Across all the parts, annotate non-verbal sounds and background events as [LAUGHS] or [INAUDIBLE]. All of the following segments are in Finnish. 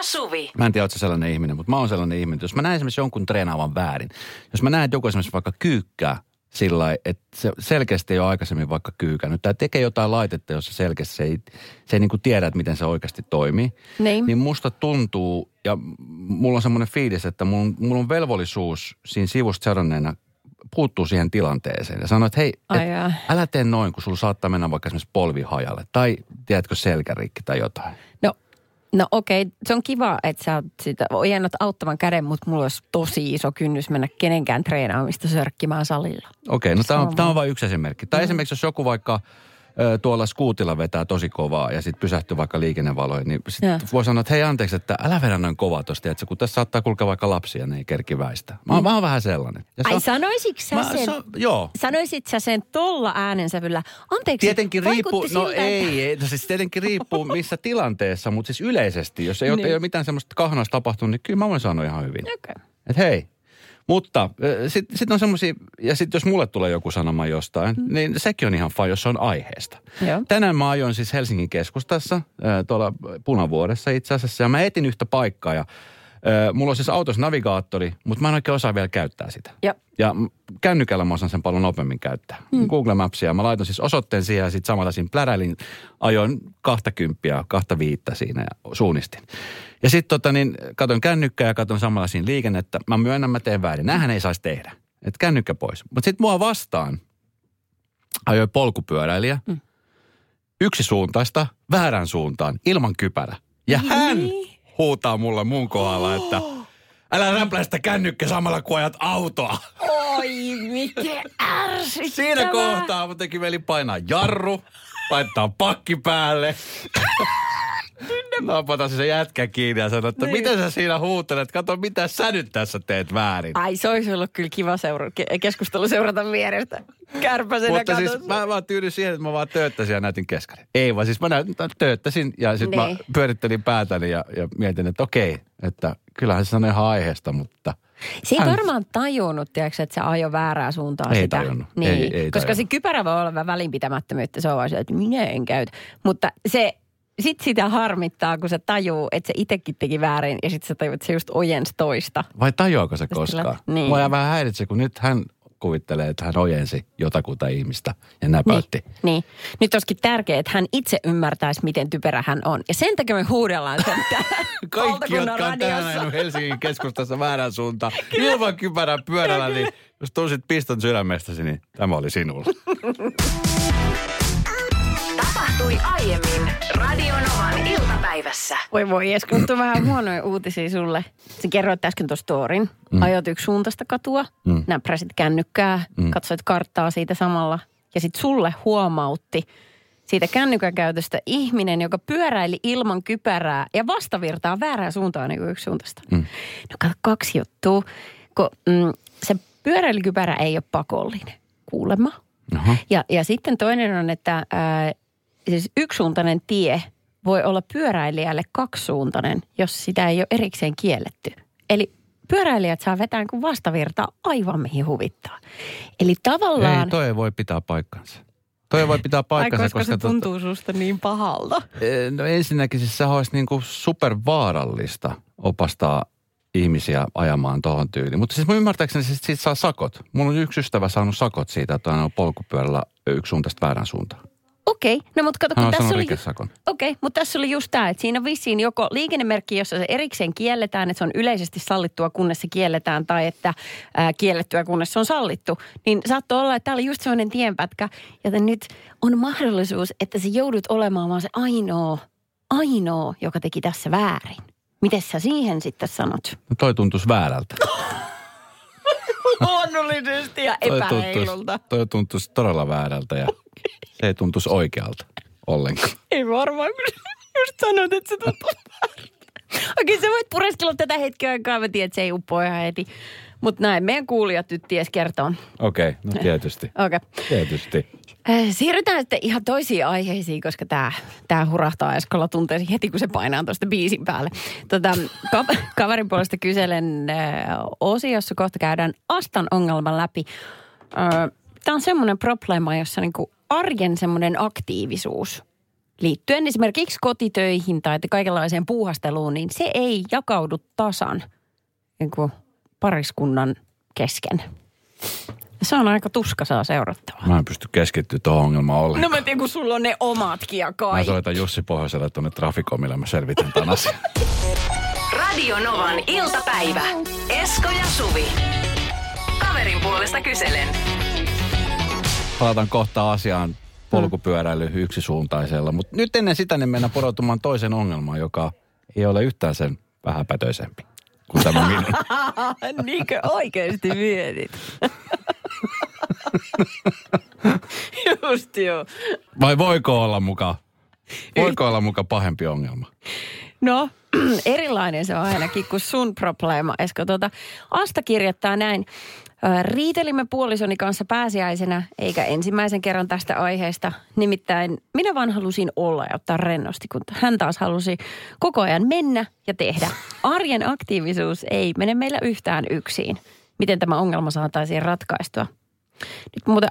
ja Suvi. Mä en tiedä, ootko sä sellainen ihminen, mutta mä oon sellainen ihminen. että Jos mä näen esimerkiksi jonkun treenaavan väärin, jos mä näen, että joku esimerkiksi vaikka kyykkää sillä että se selkeästi ei ole aikaisemmin vaikka kyykännyt, tai tekee jotain laitetta, jossa selkeästi se ei, se ei niin kuin tiedä, että miten se oikeasti toimii, Niin. niin musta tuntuu, ja mulla on semmoinen fiilis, että mulla, mulla on velvollisuus siinä sivusta seuranneena puuttuu siihen tilanteeseen ja sanoo, että hei, et, älä tee noin, kun sulla saattaa mennä vaikka esimerkiksi polvi hajalle, tai tiedätkö selkärikki tai jotain. No, no okei, se on kiva, että sä oot sitä, ojennat auttavan käden, mutta mulla olisi tosi iso kynnys mennä kenenkään treenaamista sörkkimään salilla. Okei, no tämä on, tää on vain yksi esimerkki. Tai esimerkiksi jos joku vaikka tuolla skuutilla vetää tosi kovaa ja sitten pysähtyy vaikka liikennevaloihin, niin sit Joo. voi sanoa, että hei anteeksi, että älä vedä noin kovaa tosta, että kun tässä saattaa kulkea vaikka lapsia, ne ei kerki väistä. Mä, oon- mä oon vähän sellainen. Ja Ai on- sanoisitko sä mä, sen, se on- joo. sanoisit sä sen tolla äänensävyllä? Anteeksi, Tietenkin riippuu, vaikutti no siltä, ei, ei, no siis tietenkin riippuu missä [LAUGHS] tilanteessa, mutta siis yleisesti, jos ei, ole, Niin. ei ole mitään semmoista kahnoista tapahtunut, niin kyllä mä voin sanoa ihan hyvin. Okei. Että hei. Mutta sitten sit on semmoisia, ja sitten jos mulle tulee joku sanoma jostain, mm. niin sekin on ihan fine, jos se on aiheesta. Joo. Tänään mä ajoin siis Helsingin keskustassa, tuolla Punavuoressa itse asiassa, ja mä etin yhtä paikkaa, ja mulla on siis autossa navigaattori, mutta mä en oikein osaa vielä käyttää sitä. Ja m- kännykällä mä osaan sen paljon nopeammin käyttää. Mm. Google Mapsia. Mä laitoin siis osoitteen siihen ja sitten samalla siinä pläräilin, ajoin kahta kymppiä, kahta viittä siinä ja suunnistin. Ja sitten tota niin, katon kännykkää ja katon samalla siinä liikennettä. Mä myönnän, mä teen väärin. Nämähän ei saisi tehdä. Et kännykkä pois. Mutta sitten mua vastaan ajoi polkupyöräilijä. Mm. Yksi suuntaista väärään suuntaan, ilman kypärä. Ja hän huutaa mulle mun kohdalla, [GASPS] että älä räpläistä kännykkä samalla kun ajat autoa. Oi, mikä ärsyttävää. Siinä kohtaa mun teki mieli painaa jarru, laittaa pakki päälle. [LAUGHS] Napata se jätkä kiinni ja sanoi, että Niin. miten sä siinä huutelet? Kato, mitä sä nyt tässä teet väärin. Ai, se olisi ollut kyllä kiva seura- ke- keskustelu seurata vierestä. Kärpäsenä Mutta siis mä vaan tyydyin siihen, että mä vaan tööttäsin ja näytin keskarin. Ei vaan siis mä näytin, tööttäsin ja sitten mä Niin. pyörittelin päätäni ja, ja mietin, että okei, että kyllähän se sanoi ihan aiheesta, mutta... Se ei varmaan tajunnut, tiedätkö, että se ajo väärää suuntaan Ei sitä. tajunnut. Niin, Ei- ei koska tajunnut. se kypärä voi olla välinpitämättömyyttä. Se on vaan se, että minä en käytä. Mutta se, sit sitä harmittaa, kun se tajuu, että se itsekin teki väärin ja sitten se tajuu, että se just ojensi toista. Vai tajuako se koskaan? niin. Mua vähän häiritse, kun nyt hän kuvittelee, että hän ojensi jotakuta ihmistä ja näpäytti. Niin, niin. Nyt olisikin tärkeää, että hän itse ymmärtäisi, miten typerä hän on. Ja sen takia me huudellaan sen [LAUGHS] täällä Kaikki, jotka on tänään Helsingin keskustassa väärään suuntaan, [LAUGHS] ilman kypärää pyörällä, niin jos tunsit piston sydämestäsi, niin tämä oli sinulla. [LAUGHS] Tapahtui aiemmin Radionovan iltapäivässä. Voi voi, Esko, nyt on vähän huonoja uutisia sulle. Sä kerroit äsken tuossa storin. Mm. Ajot yksi suuntaista katua, mm. näpräsit kännykkää, mm. katsoit karttaa siitä samalla. Ja sitten sulle huomautti siitä kännykän käytöstä ihminen, joka pyöräili ilman kypärää ja vastavirtaa väärään suuntaan niin kuin yksi suuntaista. Mm. No kato, kaksi juttua. Kun, mm, se pyöräilykypärä ei ole pakollinen, kuulemma. Aha. Ja, ja sitten toinen on, että ää, siis yksisuuntainen tie voi olla pyöräilijälle kaksisuuntainen, jos sitä ei ole erikseen kielletty. Eli pyöräilijät saa vetää kuin vastavirtaa aivan mihin huvittaa. Eli tavallaan... Ei, toi ei voi pitää paikkansa. Toi voi pitää Ai, paikkansa, koska, se tota- tuntuu susta niin pahalta. Eh, No ensinnäkin siis se olisi niin kuin supervaarallista opastaa ihmisiä ajamaan tuohon tyyliin. Mutta siis mä ymmärtääkseni siis siitä saa sakot. Mulla on yksi ystävä saanut sakot siitä, että on polkupyörällä yksi suuntaista väärään suuntaan. Okei, no mutta kato, kun tässä oli... Okei, mutta tässä oli just tämä, että siinä on vissiin joko liikennemerkki, jossa se erikseen kielletään, että se on yleisesti sallittua, kunnes se kielletään, tai että ää, kiellettyä, kunnes se on sallittu. Niin saattoi olla, että tämä oli just sellainen tienpätkä, joten nyt on mahdollisuus, että sä joudut olemaan vaan se ainoa, ainoa, joka teki tässä väärin. Miten sä siihen sitten sanot? No toi tuntuisi väärältä. [LAUGHS] [LAUGHS] Luonnollisesti ja epäreilulta. tuntuisi, toi tuntuisi todella väärältä ja [LAUGHS] se ei tuntuisi oikealta ollenkaan. Ei varmaan, kun just sanoit, että se tuntuu väärältä. Okei, sä voit pureskella tätä hetkeä aikaa. Mä tiedän, että se ei uppoa ihan heti. Mutta näin meidän kuulijat nyt ties kertoo. Okei, okay, no tietysti. Okei. Tietysti. Äh, Siirrytään sitten ihan toisiin aiheisiin, koska tämä tää hurahtaa Eskolla tunteesi heti, kun se painaa tuosta biisin päälle. Tota, ka- [LAUGHS] kaverin puolesta kyselen äh, osiossa kohta käydään Astan ongelman läpi. Äh, Tämä on semmoinen probleema, jossa niinku arjen semmoinen aktiivisuus liittyen esimerkiksi kotitöihin tai kaikenlaiseen puuhasteluun, niin se ei jakaudu tasan niin kuin pariskunnan kesken. Se on aika tuskasaa seurattavaa. Mä en pysty keskittyä tuohon ongelmaan No ollenkaan. mä tiedän, kun sulla on ne omatkin ja Mä kai. soitan Jussi Pohjoiselle tuonne Trafikomille, mä selvitän tämän asian. Radio Novan iltapäivä. Esko ja Suvi. Kaverin puolesta kyselen. Palataan kohta asiaan polkupyöräily yksisuuntaisella. Mutta nyt ennen sitä niin mennään porotumaan toisen ongelmaan, joka ei ole yhtään sen vähäpätöisempi kuin tämä minun. [LAUGHS] Niinkö oikeasti mietit? [LAUGHS] [LAUGHS] Just joo. Vai voiko olla muka, voiko olla muka pahempi ongelma? No, [CLEARS THROAT] erilainen se on ainakin kuin sun probleema, Esko. Tuota, Asta kirjoittaa näin. "Ö, Riitelimme puolisoni kanssa pääsiäisenä, eikä ensimmäisen kerran tästä aiheesta. Nimittäin minä vaan halusin olla ja ottaa rennosti, kun hän taas halusi koko ajan mennä ja tehdä. Arjen aktiivisuus ei mene meillä yhtään yksin. Miten tämä ongelma saataisiin ratkaistua? Nyt muuten,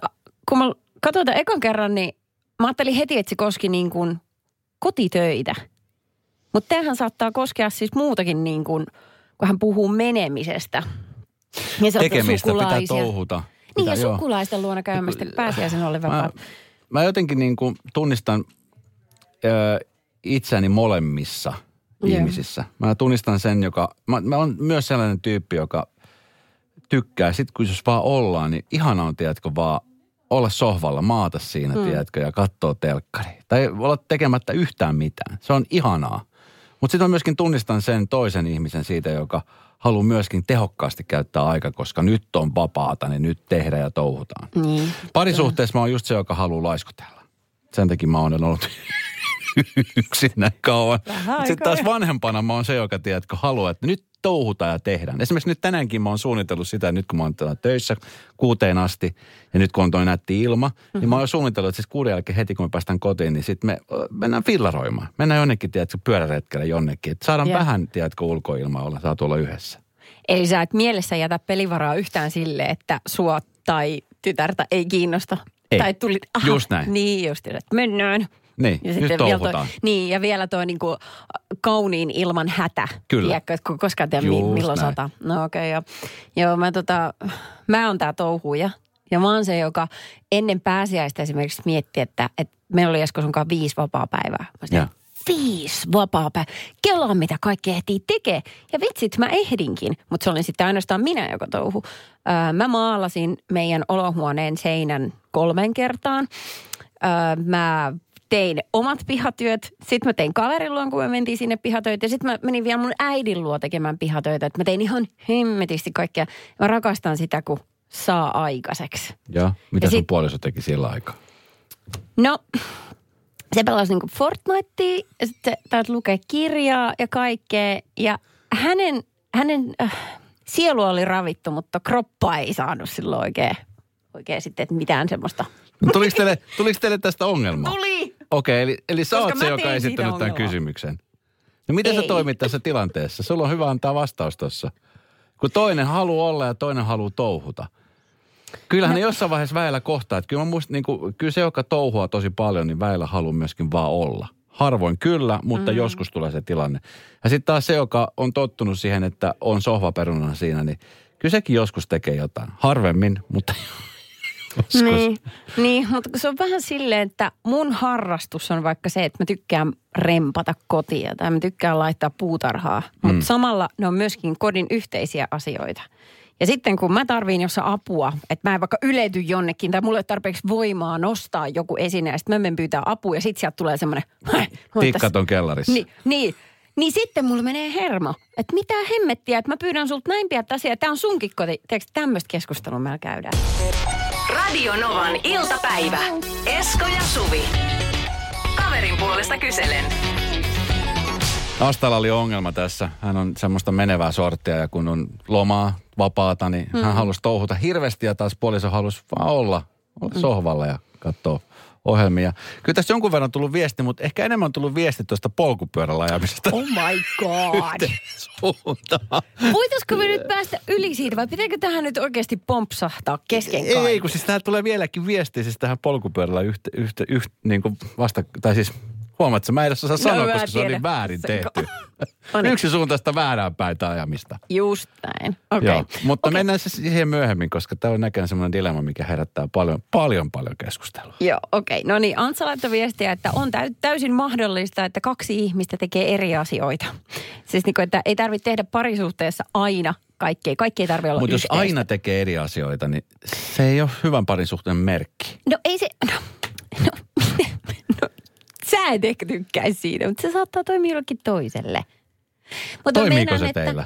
kun mä katsoin tämän ekan kerran, niin mä ajattelin heti, että se koski niin kuin kotitöitä. Mutta tämähän saattaa koskea siis muutakin niin kuin, kun hän puhuu menemisestä. Ja on Tekemistä pitää touhuta. Niin Pitää, ja joo. sukulaisten luona käymästä pääsiäisen ole Mä, mä jotenkin niin kuin tunnistan ö, itseäni molemmissa Joo. ihmisissä. Mä tunnistan sen, joka... Mä, mä oon myös sellainen tyyppi, joka tykkää. Sitten kun jos vaan ollaan, niin ihana on, tiedätkö, vaan olla sohvalla, maata siinä, hmm. tiedätkö, ja katsoa telkkari. Tai olla tekemättä yhtään mitään. Se on ihanaa. Mutta sitten mä myöskin tunnistan sen toisen ihmisen siitä, joka haluaa myöskin tehokkaasti käyttää aika, koska nyt on vapaata, niin nyt tehdään ja touhutaan. Niin. Parisuhteessa mä oon just se, joka haluaa laiskutella. Sen takia mä oon ollut yksin näin kauan. Sitten taas vanhempana mä oon se, joka tiedätkö, haluaa, että nyt touhutaan ja tehdään. Esimerkiksi nyt tänäänkin mä oon suunnitellut sitä, että nyt kun mä oon täällä töissä kuuteen asti ja nyt kun on toi nätti ilma, mm-hmm. niin mä oon suunnitellut, että siis kuuden jälkeen heti kun me päästään kotiin, niin sitten me mennään fillaroimaan. Mennään jonnekin, tiedätkö, pyöräretkelle jonnekin. Että saadaan Joo. vähän, tiedätkö, ulkoilmaa olla, saatu olla yhdessä. Eli sä et mielessä jätä pelivaraa yhtään sille, että sua tai tytärtä ei kiinnosta. Ei. Tai tuli, Just näin. Niin just, että mennään. Niin, Ja nyt sitten vielä toi, niin, ja vielä toi niinku kauniin ilman hätä. Kyllä. Tiedätkö, että koskaan tiedä, Just milloin näin. sata. No okei, okay, joo. Joo, mä tota, mä oon tää touhuja. Ja mä oon se, joka ennen pääsiäistä esimerkiksi mietti, että, että meillä oli Esko sunkaan viisi vapaa päivää. Mä sanoin, viisi vapaa päivää. Kelaa mitä kaikkea ehtii tekee. Ja vitsit, mä ehdinkin, mutta se oli sitten ainoastaan minä, joka touhu. Öö, mä maalasin meidän olohuoneen seinän kolmen kertaan. Öö, mä tein omat pihatyöt. Sitten mä tein kaverin luon, kun me mentiin sinne pihatöitä. Ja sitten mä menin vielä mun äidin luo tekemään pihatöitä. Että mä tein ihan hemmetisti kaikkea. Mä rakastan sitä, kun saa aikaiseksi. Ja mitä Ja sun sit- puoliso teki sillä aikaa? No, se pelasi niinku Fortnitea ja sitten täytyy lukea kirjaa ja kaikkea. Ja hänen, hänen äh, sielu oli ravittu, mutta kroppa ei saanut silloin oikein, oikein sitten, että mitään semmoista. No, tuliko, teille, tuliko teille tästä ongelmaa? Tuli! Okei, eli, eli sä Koska oot se, joka tein esittänyt tämän kysymyksen. No miten sä Ei. toimit tässä tilanteessa? Sulla on hyvä antaa vastaus tuossa. Kun toinen haluaa olla ja toinen haluaa touhuta. Kyllähän no. ne jossain vaiheessa väillä kohtaa. Että kyllä, mä muist, niin kuin, kyllä se, joka touhua tosi paljon, niin väillä haluaa myöskin vaan olla. Harvoin kyllä, mutta mm. joskus tulee se tilanne. Ja sitten taas se, joka on tottunut siihen, että on sohvaperunana siinä, niin kyllä sekin joskus tekee jotain. Harvemmin, mutta joskus. Niin, niin, mutta se on vähän silleen, että mun harrastus on vaikka se, että mä tykkään rempata kotia tai mä tykkään laittaa puutarhaa. Mutta Mm. samalla ne on myöskin kodin yhteisiä asioita. Ja sitten kun mä tarviin jossain apua, että mä en vaikka ylety jonnekin tai mulla ei ole tarpeeksi voimaa nostaa joku esine ja sitten mä menen pyytää apua ja sitten sieltä tulee semmoinen... Tikkat on kellarissa. Niin, niin. Niin sitten mulla menee hermo. Että mitä hemmettiä, että mä pyydän sulta näin pian asiaa. Tämä on sunkin koti. Tiedätkö, tämmöistä keskustelua meillä käydään. Radio Novan iltapäivä. Esko ja Suvi. Kaverin puolesta kyselen. Astalla oli ongelma tässä. Hän on semmoista menevää sorttia ja kun on lomaa, vapaata, niin mm. hän halusi touhuta hirveästi ja taas puoliso halusi vaan olla, olla mm. sohvalla ja katsoa ohjelmia. Kyllä tässä jonkun verran on tullut viesti, mutta ehkä enemmän on tullut viesti tuosta polkupyörällä ajamisesta Oh my god. suuntaan. Voitaisko me nyt päästä yli siitä vai pitääkö tähän nyt oikeasti pompsahtaa kesken kaiken? Ei, kun siis tähän tulee vieläkin viestiä siis tähän polkupyörällä yhtä, yhtä, yhtä niin kuin vasta, tai siis Huomaatko, mä en edes osaa sanoa, mä koska se on tiedän. niin väärin Se- tehty. No [LAUGHS] niin. Yksi suuntaista väärään päitä ajamista. Just näin. Okei. Joo, mutta Okei. mennään se siihen myöhemmin, koska tämä on näköjään semmoinen dilemma, mikä herättää paljon, paljon, paljon keskustelua. Joo, okei. No niin, Antsa laittoi viestiä, että on täy- täysin mahdollista, että kaksi ihmistä tekee eri asioita. Siis niin kuin, että ei tarvitse tehdä parisuhteessa aina kaikkea. Kaikki ei tarvitse olla Mutta jos aina tekee eri asioita, niin se ei ole hyvän parisuhteen merkki. No ei se... No, no, no sä et ehkä tykkäisi siitä, mutta se saattaa toimia jollekin toiselle. Mutta Toimiiko meinaan, se että- teillä?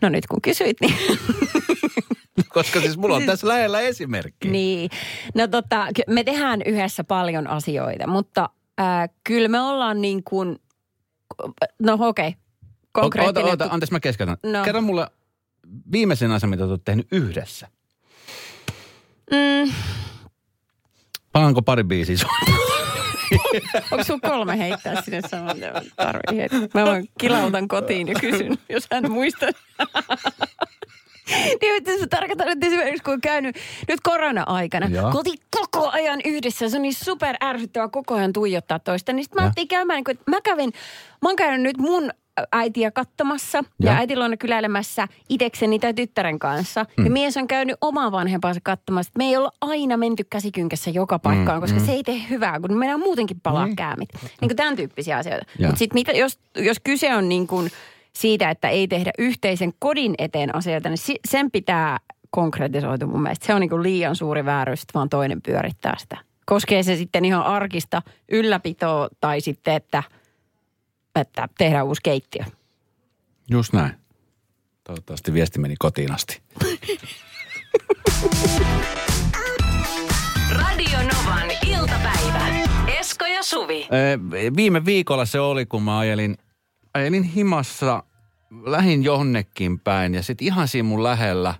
No nyt kun kysyit, niin... [LAUGHS] Koska siis mulla on tässä lähellä esimerkki. niin. No tota, me tehdään yhdessä paljon asioita, mutta äh, kyllä me ollaan niin kuin... No okei, okay. Oota, konkreettinen... oota, anteeksi mä keskeytän. No. Kerro mulle viimeisen asian, mitä te olette tehnyt yhdessä. Mm, Palaanko pari biisiä? [LAUGHS] [LAUGHS] onko sulla kolme heittää sinne saman tarvii heittää? Mä vaan kilautan kotiin ja kysyn, jos hän muistaa. [LAUGHS] Niin, että se tarkoittaa, että esimerkiksi kun on käynyt nyt korona-aikana, Joo. kun oltiin koko ajan yhdessä, se on niin super ärsyttävää koko ajan tuijottaa toista. Niin sitten mä Ja. ajattelin käymään, niin kuin, että mä kävin, mä oon käynyt nyt mun äitiä katsomassa ja, Ja. ja äiti luona kyläilemässä itekseni tai tyttären kanssa. Mm. Ja mies on käynyt omaa vanhempaansa katsomassa. Me ei olla aina menty käsikynkässä joka paikkaan, mm, koska mm. se ei tee hyvää, kun meidän muutenkin palaa Niin. käämit. Niin kuin tämän tyyppisiä asioita. Mutta sitten jos, jos kyse on niin kuin siitä, että ei tehdä yhteisen kodin eteen asioita, niin sen pitää konkretisoitua mun mielestä. Se on niin kuin liian suuri vääryys, että vaan toinen pyörittää sitä. Koskee se sitten ihan arkista ylläpitoa tai sitten, että, että tehdään uusi keittiö. Just näin. Toivottavasti viesti meni kotiin asti. [LAUGHS] Radio Novan iltapäivä. Esko ja Suvi. Viime viikolla se oli, kun mä ajelin, ajelin himassa, lähin jonnekin päin ja sitten ihan siinä mun lähellä,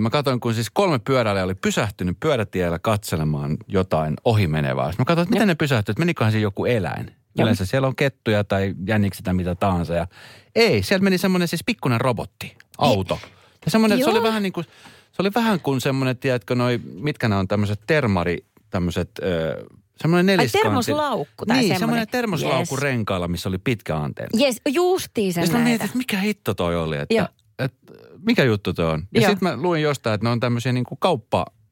mä katsoin, kun siis kolme pyöräilijää oli pysähtynyt pyörätiellä katselemaan jotain ohimenevää. Mä katsoin, että miten ne pysähtyivät, että menikohan siinä joku eläin. Yleensä siellä on kettuja tai jänniksi tai mitä tahansa. Ja ei, sieltä meni semmoinen siis pikkuinen robotti, auto. Ja semmoinen, se oli vähän niin kuin, se oli vähän kuin semmoinen, tiedätkö, noi, mitkä ne on tämmöiset termari, tämmöiset, ö, semmoinen neliskantti. termoslaukku tai Niin, semmoinen. semmoinen termoslaukku Yes. renkailla, missä oli pitkä antenni. Jes, justiin Ja sen sitten mä mietin, että mikä hitto toi oli, että, Joo. että mikä juttu toi on. Ja sitten mä luin jostain, että ne on tämmöisiä niin kuin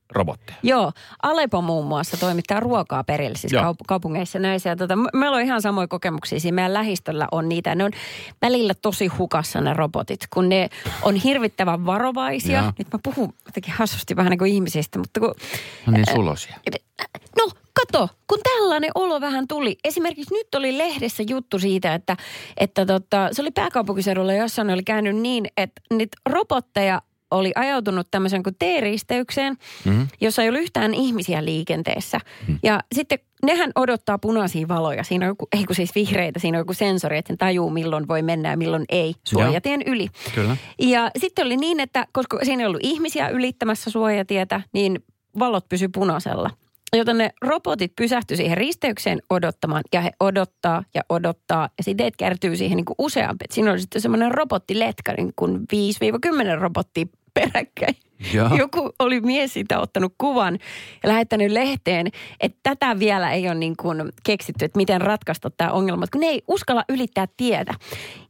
kaupparobotteja. Joo, Alepo muun muassa toimittaa ruokaa perille siis Joo. kaup- kaupungeissa näissä. Ja tota, me- meillä on ihan samoja kokemuksia. Siinä meidän lähistöllä on niitä. Ne on välillä tosi hukassa ne robotit, kun ne on hirvittävän varovaisia. Joo. Nyt mä puhun jotenkin hassusti vähän niin kuin ihmisistä, mutta kun... No niin sulosia. No, kato, kun tällainen olo vähän tuli. Esimerkiksi nyt oli lehdessä juttu siitä, että, että tota, se oli pääkaupunkiseudulla jossain oli käynyt niin, että niitä robotteja oli ajautunut tämmöiseen kuin T-risteykseen, mm-hmm. jossa ei ollut yhtään ihmisiä liikenteessä. Mm-hmm. Ja sitten nehän odottaa punaisia valoja. Siinä on joku, ei kun siis vihreitä, siinä on joku sensori, että sen tajuu milloin voi mennä ja milloin ei suojatien yli. Kyllä. Ja sitten oli niin, että koska siinä ei ollut ihmisiä ylittämässä suojatietä, niin valot pysy punaisella. Joten ne robotit pysähtyi siihen risteykseen odottamaan ja he odottaa ja odottaa ja sitten kertyy siihen niin kuin useampi. Et siinä oli sitten semmoinen robottiletka, niin kuin 5-10 robottia peräkkäin. Joo. Joku oli mies siitä ottanut kuvan ja lähettänyt lehteen, että tätä vielä ei ole niin kuin keksitty, että miten ratkaista tämä ongelma, kun ne ei uskalla ylittää tietä.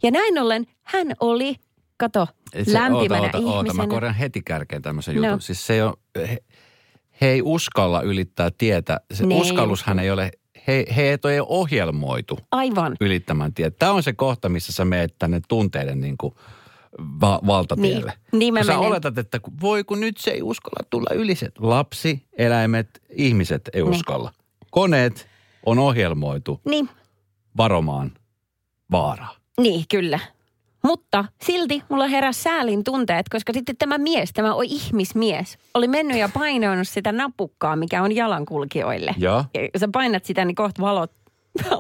Ja näin ollen hän oli, kato, Se- lämpimänä oota, oota, oota, ihmisenä. mä korjaan heti kärkeen tämmöisen No. jutun. Siis se ei ole, he, he ei uskalla ylittää tietä. Se Ne ei uskallushan ei ole, he, he ei ole ohjelmoitu Aivan. ylittämään tietä. Tämä on se kohta, missä sä meet tänne tunteiden niin kuin va- valtatielle. Niin, niin mä sä menen. oletat, että voi kun nyt se ei uskalla tulla yli se. Lapsi, eläimet, ihmiset ei Niin. uskalla. Koneet on ohjelmoitu Niin, varomaan vaaraa. niin kyllä. Mutta silti mulla heräsi säälin tunteet, koska sitten tämä mies, tämä on ihmismies, oli mennyt ja painoinut sitä napukkaa, mikä on jalankulkijoille. Joo. Ja sä painat sitä, niin kohta valot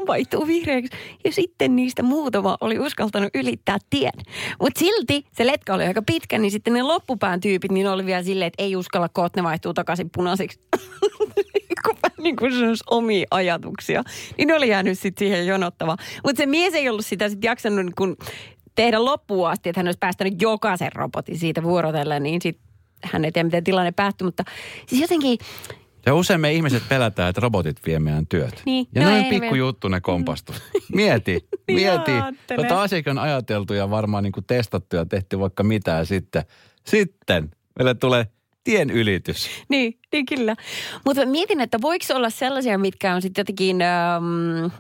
vaihtuu vihreäksi. Ja sitten niistä muutama oli uskaltanut ylittää tien. Mutta silti se letka oli aika pitkä, niin sitten ne loppupään tyypit, niin oli vielä silleen, että ei uskalla, koot ne vaihtuu takaisin punaisiksi. [LAUGHS] Kun niin kuin omia ajatuksia. Niin ne oli jäänyt sitten siihen jonottavaan. Mutta se mies ei ollut sitä sitten jaksanut niin kuin tehdä loppuun asti, että hän olisi päästänyt jokaisen robotin siitä vuorotellen, niin sitten hän ei tiedä, miten tilanne päättyi. Mutta siis jotenkin, Ja usein me ihmiset pelätään, että robotit vie meidän työt. Niin, Ja no noin ei pikku vie. juttu ne kompastuu. [LAUGHS] Mieti, [LAUGHS] Niin mieti. Tota asiakin on ajateltu ja varmaan niin kuin testattu ja tehty vaikka mitä ja sitten, sitten meille tulee tien ylitys. Niin, niin kyllä. Mutta mietin, että voiko olla sellaisia, mitkä on sitten jotenkin äm,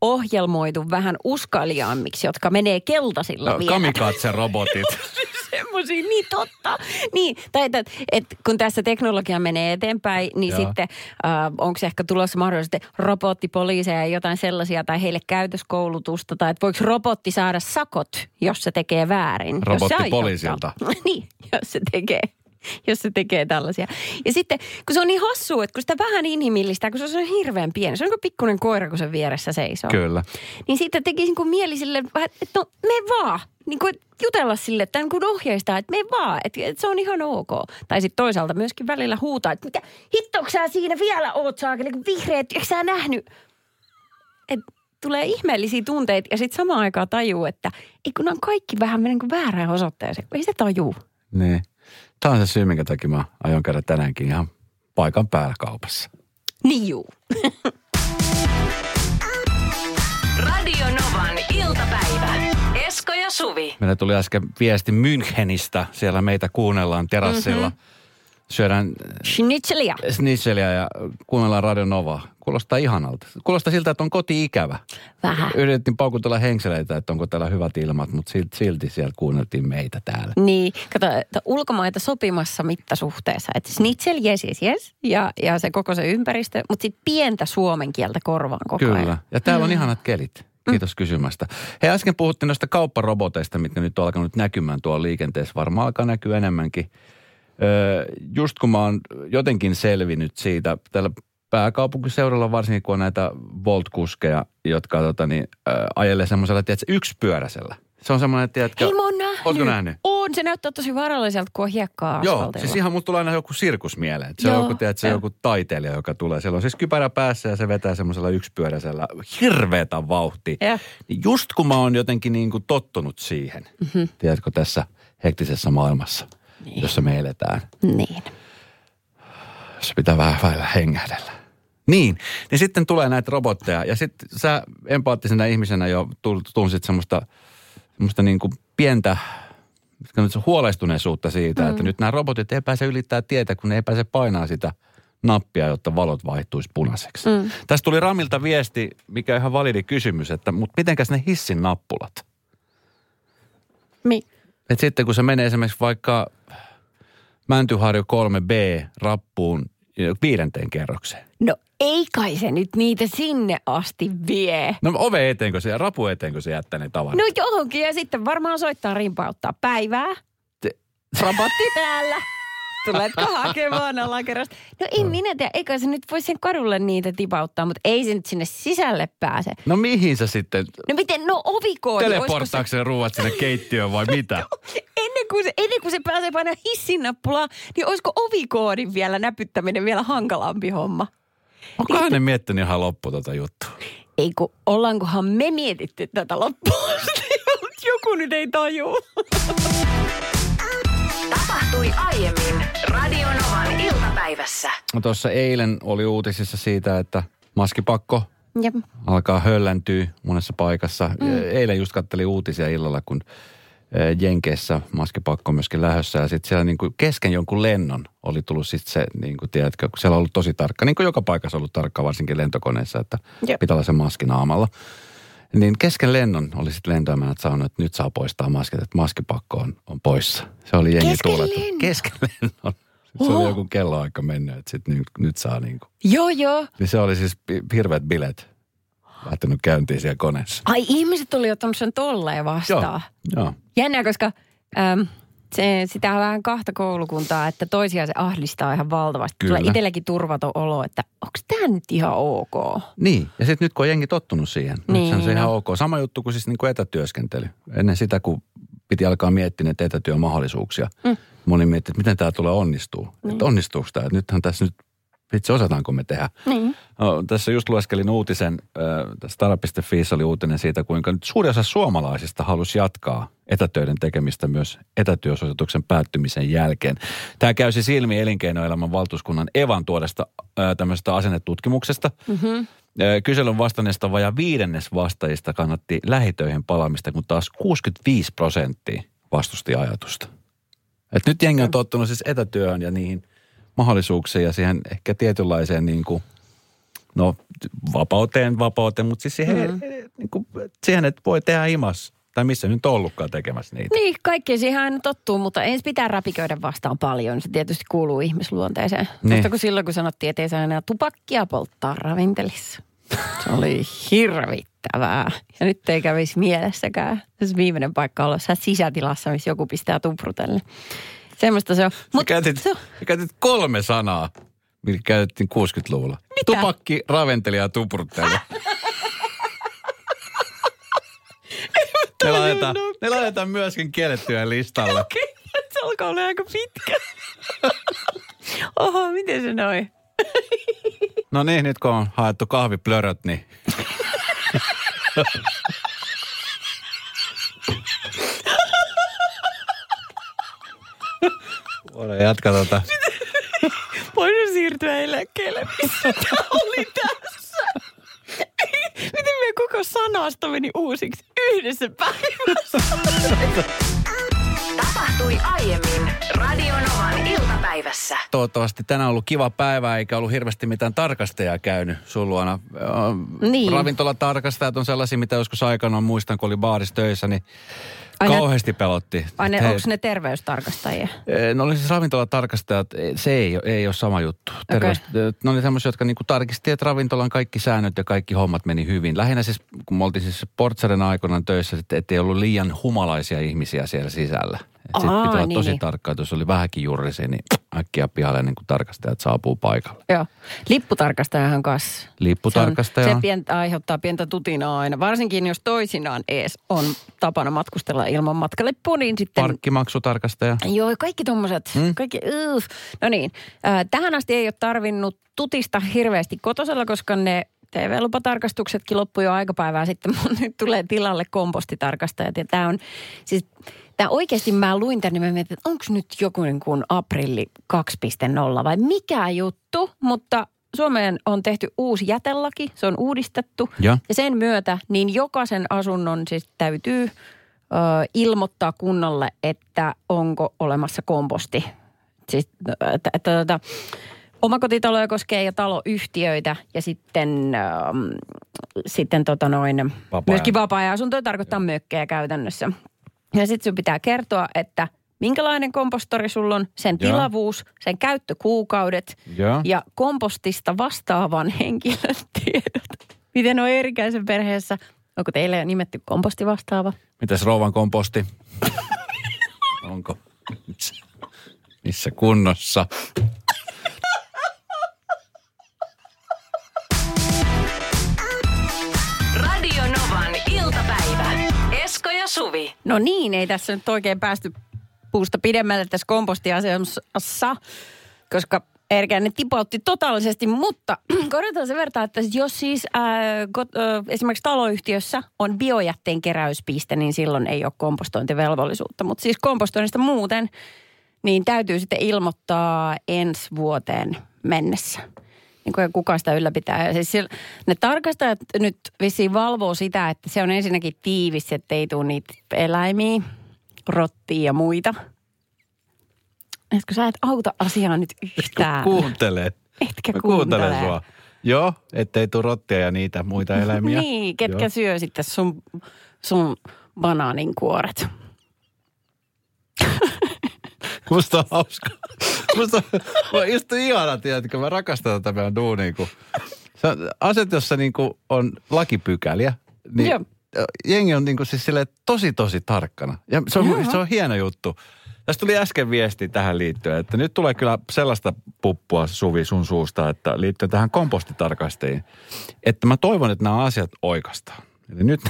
ohjelmoitu vähän uskaliaammiksi, jotka menee keltaisilla No, vielä. kamikatse-robotit. [LAUGHS] Semmoisia, niin totta. Niin, tai että, että kun tässä teknologia menee eteenpäin, niin Joo. sitten äh, onko ehkä tulossa mahdollisesti robottipoliiseja ja jotain sellaisia, tai heille käytöskoulutusta, tai että voiko robotti saada sakot, jos se tekee väärin? Robottipoliisilta. [LAUGHS] niin, jos se tekee [LAUGHS] jos se tekee tällaisia. Ja sitten, kun se on niin hassua, että kun sitä vähän inhimillistä, kun se on hirveän pieni, se on kuin pikkuinen koira, kun se vieressä seisoo. Kyllä. Niin sitten tekisi niin mieeli sille, vähän, että no me vaan. Niin kuin jutella sille, että niin kuin ohjeistaa, että me vaan, että, että se on ihan ok. Tai sitten toisaalta myöskin välillä huutaa, että mitä hittoks sä siinä vielä oot saakeli, kun vihreät, eikö sä nähnyt? Et tulee ihmeellisiä tunteita ja sitten samaan aikaan tajuu, että ei kun on kaikki vähän niin kuin väärään osoitteeseen. Ei se tajuu. Niin. Tämä on se syy, minkä takia mä aion käydä tänäänkin ihan paikan päällä kaupassa. Niin juu. Radio Novan iltapäivä. Esko ja Suvi. Meille tuli äsken viesti Münchenistä. Siellä meitä kuunnellaan terassilla. Mm-hmm. Syödään Schnitzelia. snitseliä ja kuunnellaan Radio Nova. Kuulostaa ihanalta. Kuulostaa siltä, että on koti-ikävä. Vähän. Yritettiin paukutella henkseleitä, että onko täällä hyvät ilmat, mutta silti, silti siellä kuunneltiin meitä täällä. Niin, kato, että ulkomaita sopimassa mittasuhteessa. Että schnitzel, yes, yes, yes. Ja, ja se koko se ympäristö, mutta sitten pientä suomen kieltä korvaan koko Kyllä. ajan. Ja täällä on ihanat kelit. Kiitos kysymästä. He äsken puhuttiin noista kaupparoboteista, mitkä nyt on alkanut näkymään tuolla liikenteessä. Varmaan alkaa näkyä enemmänkin. Öö, just kun mä oon jotenkin selvinnyt siitä, täällä pääkaupunkiseudulla varsinkin, kun on näitä Volt-kuskeja, jotka tota, niin, öö, ajelee semmoisella, tiedätkö, yksipyöräisellä. Se on semmoinen, tiedätkö... Ei mä oon nähnyt. Ootko nähnyt? On, se näyttää tosi vaaralliselta, kun on hiekkaa Joo, asfaltilla. siis ihan musta tulee aina joku sirkus mieleen. Se on Joo, joku, tiedät, se on joku taiteilija, joka tulee. Siellä on siis kypärä päässä ja se vetää semmoisella yksipyöräisellä hirveätä vauhtia. Joo. Niin just kun mä oon jotenkin niin kuin tottunut siihen, mm-hmm. tiedätkö, tässä hektisessä maailmassa, niin. jossa me eletään, Niin. jossa pitää vähän välillä hengähdellä. Niin, niin sitten tulee näitä robotteja ja sitten sä empaattisena ihmisenä jo tunsit semmoista, semmoista niin kuin pientä huolestuneisuutta siitä, mm. että nyt nämä robotit ei pääse ylittää tietä, kun ne ei pääse painaa sitä nappia, jotta valot vaihtuisi punaiseksi. Mm. Tästä tuli Ramilta viesti, mikä on ihan validi kysymys, että mutta mitenkäs ne hissin nappulat? Mi- Et sitten kun se menee esimerkiksi vaikka Mäntyharju 3B rappuun viidenteen kerrokseen. no ei kai se nyt niitä sinne asti vie. No ove eteenkö se ja rapu eteenkö se jättää ne tavan? No johonkin ja sitten varmaan soittaa rimpauttaa päivää. Te- Robotti [LAUGHS] täällä. Tuletko hakemaan alakerrasta? No ei minä tiedä, eikä se nyt voi sen kadulle niitä tipauttaa, mutta ei se nyt sinne sisälle pääse. No mihin sä sitten? No miten, no ovikoodi, se, Teleporttaako se ruuat sinne keittiöön vai [LAUGHS] mitä? ennen kuin se, ennen kuin se pääsee painaa hissin nappulaa, niin olisiko ovikoodin vielä näpyttäminen vielä hankalampi homma? Onkohan ne miettinyt ihan loppu tota juttua? Ei kun, ollaankohan me mietitty tätä [LAUGHS] mutta joku nyt ei tajuu. Tapahtui aiemmin Radio Novan iltapäivässä. No Tuossa eilen oli uutisissa siitä, että maskipakko Jep. alkaa hölläntyä monessa paikassa. Mm. Eilen just kattelin uutisia illalla, kun Jenkeissä maskipakko myöskin lähössä. Ja sitten siellä niin kuin kesken jonkun lennon oli tullut sitten se, niin kuin tiedätkö, kun siellä on ollut tosi tarkka. Niin kuin joka paikassa on ollut tarkka, varsinkin lentokoneessa, että Jep. pitää olla se maski naamalla. Niin kesken lennon oli sitten lentoemännät sanonut, että nyt saa poistaa maskit, että maskipakko on, on poissa. Se oli jengi Kesken tuulettu. lennon? Kesken lennon. Sitten se oli Oho. joku kelloaika mennyt, että sitten nyt, nyt saa niin kuin. Joo, joo. Niin se oli siis hirveät bilet lähtenyt käyntiin siellä koneessa. Ai ihmiset tuli ottanut sen tolleen vastaan. Joo. Jännä, koska äm, se, sitä on vähän kahta koulukuntaa, että toisia se ahdistaa ihan valtavasti. Kyllä. Tulee itselläkin turvaton olo, että onko tämä nyt ihan ok? Niin, ja sitten nyt kun on jengi tottunut siihen, niin, Niin, on se ihan no. ok. Sama juttu kuin siis niin kuin etätyöskentely. Ennen sitä, kun piti alkaa miettiä näitä etätyömahdollisuuksia, mm. moni miettii, että miten tämä tulee onnistuu. Mm. Että onnistuuko tämä? Nythän tässä nyt vitsi osataanko me tehdä. Niin. No, tässä just lueskelin uutisen, äh, Stara.fi oli uutinen siitä, kuinka nyt suuri osa suomalaisista halusi jatkaa etätöiden tekemistä myös etätyösuosituksen päättymisen jälkeen. Tämä käy siis ilmi elinkeinoelämän valtuuskunnan Evan tuodesta äh, tämmöisestä asennetutkimuksesta. Mm-hmm. Kyselyn vastanneesta vajaa viidennes vastaajista kannatti lähitöihin palaamista, kun taas 65 prosenttia vastusti ajatusta. Et nyt jengi on tottunut siis etätyöhön ja niihin mahdollisuuksiin ja siihen ehkä tietynlaiseen niin kuin, no vapauteen, vapauteen, mutta siis siihen, mm. niin kuin, siihen, että voi tehdä himas tai missä nyt on ollutkaan tekemässä niitä. Niin, kaikki siihen aina tottuu, mutta ensin pitää räpiköidä vastaan paljon. Se tietysti kuuluu ihmisluonteeseen. Niin. Mutta kun silloin kun sanottiin, että ei saa enää tupakkia polttaa ravintelissa. Se oli hirvittävää. Ja nyt ei kävisi mielessäkään. Se viimeinen paikka olla sisätilassa, missä joku pistää tuprutelle. Semmoista se on. Mut, käytit, se on. käytit kolme sanaa, mitkä käytettiin 60-luvulla. Mitä? Tupakki, raventelija ja tupruttelu. [LAUGHS] ne, laitetaan, ne laitetaan myöskin kiellettyä listalle. Okei, okay. [LAUGHS] se alkaa olla aika pitkä. [LAUGHS] Oho, miten se noin? no niin, nyt kun on haettu kahviplöröt, niin... Jatkaa [LAUGHS] tota. Voisin siirtyä eläkkeelle, missä oli tässä. Miten meidän koko sanasta meni uusiksi yhdessä päivässä? Tapahtui aiemmin Radionovan iltapäivässä. Toivottavasti tänään on ollut kiva päivä, eikä ollut hirveästi mitään tarkastajaa käynyt sun luona. Niin. Ravintolatarkastajat on sellaisia, mitä joskus aikana muistan, kun oli baarissa töissä, niin Aina, Kauheasti pelotti. Ai ne, onko ne terveystarkastajia? No oli siis ravintolatarkastajat, se ei, ei ole sama juttu. Terveys, okay. Ne oli semmoisia, jotka niinku tarkisti, että ravintolan kaikki säännöt ja kaikki hommat meni hyvin. Lähinnä siis, kun me oltiin siis Portsaren aikoina töissä, että ei ollut liian humalaisia ihmisiä siellä sisällä. Sitten pitää olla niin, tosi niin. tarkka, että jos oli vähänkin jurrisi, niin äkkiä pihalle niin kun tarkastajat saapuu paikalle. Joo. Lipputarkastajahan kanssa. Lipputarkastaja. Se, on, se pientä, aiheuttaa pientä tutinaa aina. Varsinkin jos toisinaan ees on tapana matkustella ilman matkalippu, niin sitten... Parkkimaksutarkastaja. Joo, kaikki tommoset. Hmm? Kaikki, uh. No niin, äh, tähän asti ei ole tarvinnut tutista hirveästi kotosella, koska ne TV-lupatarkastuksetkin loppui jo aikapäivää sitten, [LAUGHS] mutta nyt tulee tilalle kompostitarkastajat. Ja tämä on, siis Tämä oikeasti mä luin tänne, niin mä mietin, että onko nyt joku niin kuin aprilli 2.0 vai mikä juttu, mutta Suomeen on tehty uusi jätelaki, se on uudistettu. Ja, ja sen myötä niin jokaisen asunnon siis täytyy ö, ilmoittaa kunnalle, että onko olemassa komposti. Siis, että, että, että, että omakotitaloja koskee ja taloyhtiöitä ja sitten, ähm, sitten tota noin, vapaa myöskin vapaa-ajan tarkoittaa mökkejä käytännössä. Ja sitten sun pitää kertoa, että minkälainen kompostori sulla on, sen ja. tilavuus, sen käyttökuukaudet ja. ja kompostista vastaavan [LAUGHS] henkilön tiedot. Miten on erikäisen perheessä? Onko teille nimetty komposti vastaava? Mitäs rouvan komposti? [LAUGHS] Onko? Missä, missä kunnossa? No niin, ei tässä nyt oikein päästy puusta pidemmälle tässä kompostiasiassa, koska ne tipautti totaalisesti, mutta [CLEARS THROAT] korjataan se verta, että jos siis ää, got, ää, esimerkiksi taloyhtiössä on biojätteen keräyspiste, niin silloin ei ole kompostointivelvollisuutta. Mutta siis kompostoinnista muuten, niin täytyy sitten ilmoittaa ensi vuoteen mennessä niin kuin kuka sitä ylläpitää. Ja siis ne tarkastajat nyt vissiin valvoo sitä, että se on ensinnäkin tiivis, että ei tule niitä eläimiä, rottia ja muita. Etkö sä et auta asiaa nyt yhtään? Kuuntele. Etkä Mä kuuntele sua. Joo, ettei tule rottia ja niitä muita eläimiä. niin, ketkä Joo. syö sitten sun, sun banaaninkuoret. Musta on hauska. Musta on just ihana, tiedätkö, mä rakastan tätä meidän duunia, kun se on aset, jossa niin kuin on lakipykäliä, niin Joo. jengi on niin kuin siis tosi tosi tarkkana. Ja se on, se on hieno juttu. Tästä tuli äsken viesti tähän liittyen, että nyt tulee kyllä sellaista puppua Suvi sun suusta, että liittyen tähän kompostitarkastajiin, että mä toivon, että nämä asiat oikeastaan. Eli nyt...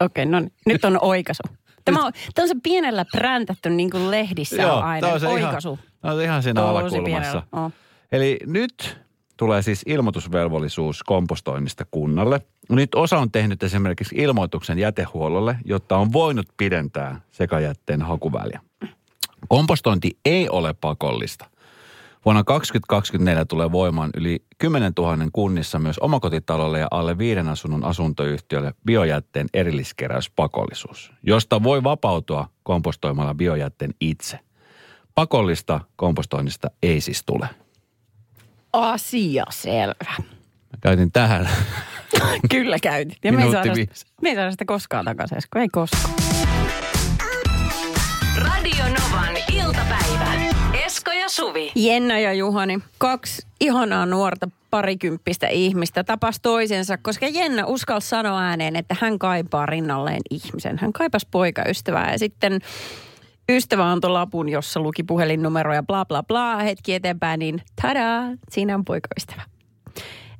Okei, okay, no niin. nyt on oikaisu. Tämä on, tämä on se pienellä präntätty niin kuin lehdissä Joo, on aina. on se oikaisu. Ihan, on ihan siinä Tosi alakulmassa. Oh. Eli nyt tulee siis ilmoitusvelvollisuus kompostoinnista kunnalle. Nyt osa on tehnyt esimerkiksi ilmoituksen jätehuollolle, jotta on voinut pidentää sekajätteen hakuväliä. Kompostointi ei ole pakollista. Vuonna 2024 tulee voimaan yli 10 000 kunnissa myös omakotitalolle ja alle viiden asunnon asuntoyhtiölle biojätteen erilliskeräyspakollisuus, josta voi vapautua kompostoimalla biojätteen itse. Pakollista kompostoinnista ei siis tule. Asia selvä. Mä käytin tähän. [LAUGHS] Kyllä käytit. Ja me ei, saada, me ei saada sitä koskaan takaisin, Esko. Ei koskaan. Radio Novan iltapäivä. Esko ja Suvi. Jenna ja Juhani, kaksi ihanaa nuorta parikymppistä ihmistä tapas toisensa, koska Jenna uskalsi sanoa ääneen, että hän kaipaa rinnalleen ihmisen. Hän kaipasi poikaystävää ja sitten ystävä antoi lapun, jossa luki puhelinnumero ja bla bla bla. Hetki eteenpäin, niin tadaa, siinä on poikaystävä.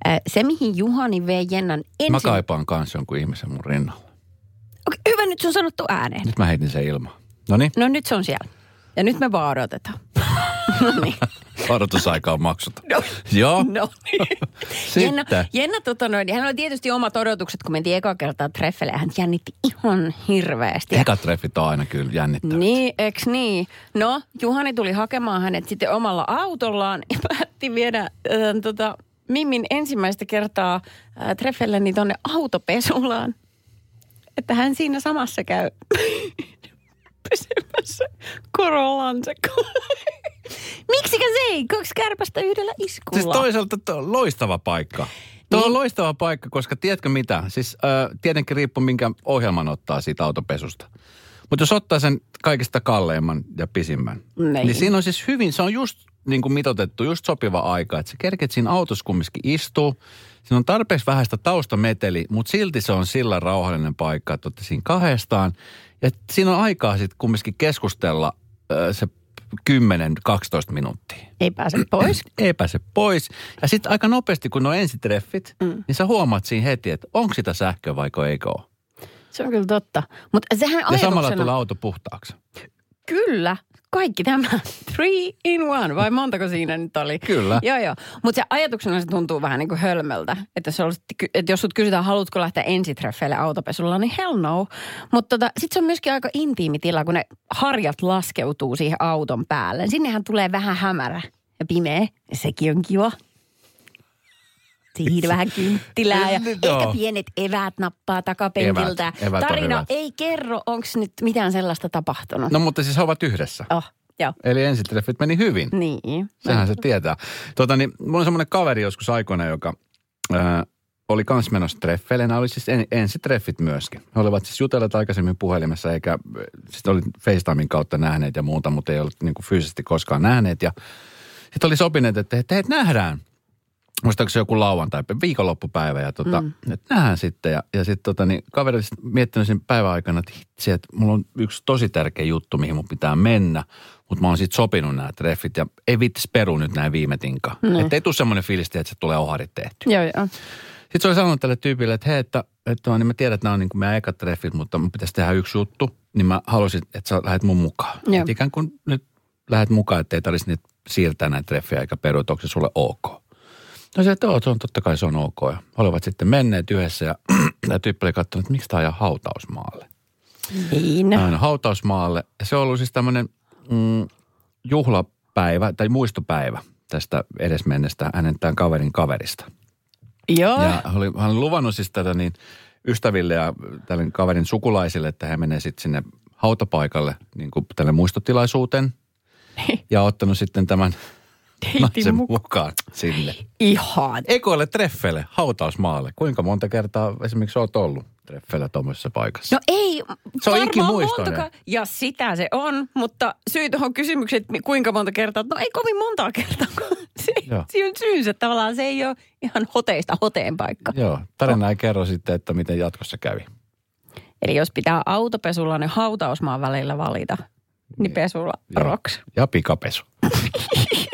Äh, Se, mihin Juhani vei Jennan ensin... Mä kaipaan kans jonkun ihmisen mun rinnalla. Okei, hyvä, nyt se on sanottu ääneen. Nyt mä heitin sen ilmaan. No niin, No nyt se on siellä. Ja nyt me vaan odotetaan. No niin. [LAUGHS] odotusaika on maksut. No. Joo. No niin. [LAUGHS] Jenna, Jenna tota noin, hän oli tietysti omat odotukset, kun mentiin eka kertaa treffelle. Hän jännitti ihan hirveästi. Ekat treffit on aina kyllä jännittävät. Niin, eks niin? No, Juhani tuli hakemaan hänet sitten omalla autollaan ja [LAUGHS] päätti viedä äh, tota, Mimmin ensimmäistä kertaa äh, treffelleni tonne autopesulaan. Että hän siinä samassa käy pesemässä korollansa. Miksikä se ei? Kaksi kärpästä yhdellä iskulla. Siis toisaalta tuo on loistava paikka. Tuo Niin. on loistava paikka, koska tiedätkö mitä? Siis äh, tietenkin riippuu minkä ohjelman ottaa siitä autopesusta. Mutta jos ottaa sen kaikista kalleimman ja pisimmän, Niin. niin siinä on siis hyvin, se on just niin kuin mitotettu, just sopiva aika. Että sä kerket siinä autossa kumminkin istuu. Siinä on tarpeeksi vähäistä taustameteli, mutta silti se on sillä rauhallinen paikka, että olette siinä kahdestaan. Ja siinä on aikaa sitten kumminkin keskustella äh, se 10-12 minuuttia Ei pääse pois. [CLEARS THROAT] ei pääse pois. Ja sitten aika nopeasti, kun on ensitreffit, mm. niin sä huomaat siinä heti, että onko sitä sähköä vaiko eikö ole. Se on kyllä totta. Mutta sehän Ja samalla ajatuksena... tulee auto puhtaaksi. Kyllä, kaikki tämä. [LAUGHS] Three in one, vai montako siinä nyt oli? Kyllä. Joo, joo. Mutta se ajatuksena se tuntuu vähän niin kuin hölmöltä. Että, jos, olisit, ky- että jos sut kysytään, haluatko lähteä ensitreffeille autopesulla, niin hell no. Mutta tota, sitten se on myöskin aika intiimi tila, kun ne harjat laskeutuu siihen auton päälle. Sinnehän tulee vähän hämärä ja pimeä. Ja sekin on kiva. Siinä vähän kynttilää ja on. ehkä pienet eväät nappaa takapenkiltä. Evät- evät on Tarina ei kerro, onko nyt mitään sellaista tapahtunut. No mutta siis he ovat yhdessä. Oh, joo. Eli ensitreffit meni hyvin. Niin. Sehän se tietää. Tota, niin, mulla on semmoinen kaveri joskus aikoina, joka ää, oli kans menossa treffeille. Nämä oli siis en, ensitreffit myöskin. He olivat siis jutelleet aikaisemmin puhelimessa, eikä siis oli FaceTimein kautta nähneet ja muuta, mutta ei ollut niin kuin fyysisesti koskaan nähneet. Ja sitten oli sopineet, että, että hei, nähdään. Muistaako se joku lauantai, viikonloppupäivä ja tota, mm. että nähdään sitten. Ja, ja sitten tota, niin kaveri miettinyt sen päivän aikana, että hitsi, että mulla on yksi tosi tärkeä juttu, mihin mun pitää mennä. Mutta mä oon sitten sopinut nämä treffit ja ei vittis peru nyt näin viime tinkaan. Niin. Että ei tule semmoinen fiilis, että se tulee oharit tehty. Joo, joo. Sitten se oli sanonut tälle tyypille, että hei, että, että niin mä tiedän, että nämä on niin kuin meidän ekat treffit, mutta mun pitäisi tehdä yksi juttu, niin mä haluaisin, että sä lähdet mun mukaan. Joo. Että ikään kuin nyt lähdet mukaan, että ei tarvitsisi niitä siirtää näitä treffejä eikä peru, että onko se sulle ok. No se, että se on totta kai se on ok. Ja olivat sitten menneet yhdessä ja [CLEARS THROAT] tämä tyyppi oli katsonut, että miksi tämä ajaa hautausmaalle. Niin. Aina hautausmaalle. Se on ollut siis tämmöinen mm, juhlapäivä tai muistopäivä tästä edesmennestä hänen tämän kaverin kaverista. Joo. Ja hän oli, hän oli luvannut siis tätä niin ystäville ja tälle kaverin sukulaisille, että he menee sitten sinne hautapaikalle niin kuin tälle muistotilaisuuteen. Ja ottanut sitten tämän naisen mukaan. mukaan sinne. Ihan. Ekoille treffeille, hautausmaalle. Kuinka monta kertaa esimerkiksi olet ollut treffeillä tuommoisessa paikassa? No ei, Se on varmaan ikimuistoinen. Ja sitä se on, mutta syy tuohon kysymykseen, että kuinka monta kertaa, no ei kovin montaa kertaa. kun [LAUGHS] Se, Joo. on syynsä tavallaan, se ei ole ihan hoteista hoteen paikka. Joo, tarina ei kerro sitten, että miten jatkossa kävi. Eli jos pitää autopesulla ne hautausmaan välillä valita, niin pesulla Joo. roks. Ja pikapesu. [LAUGHS]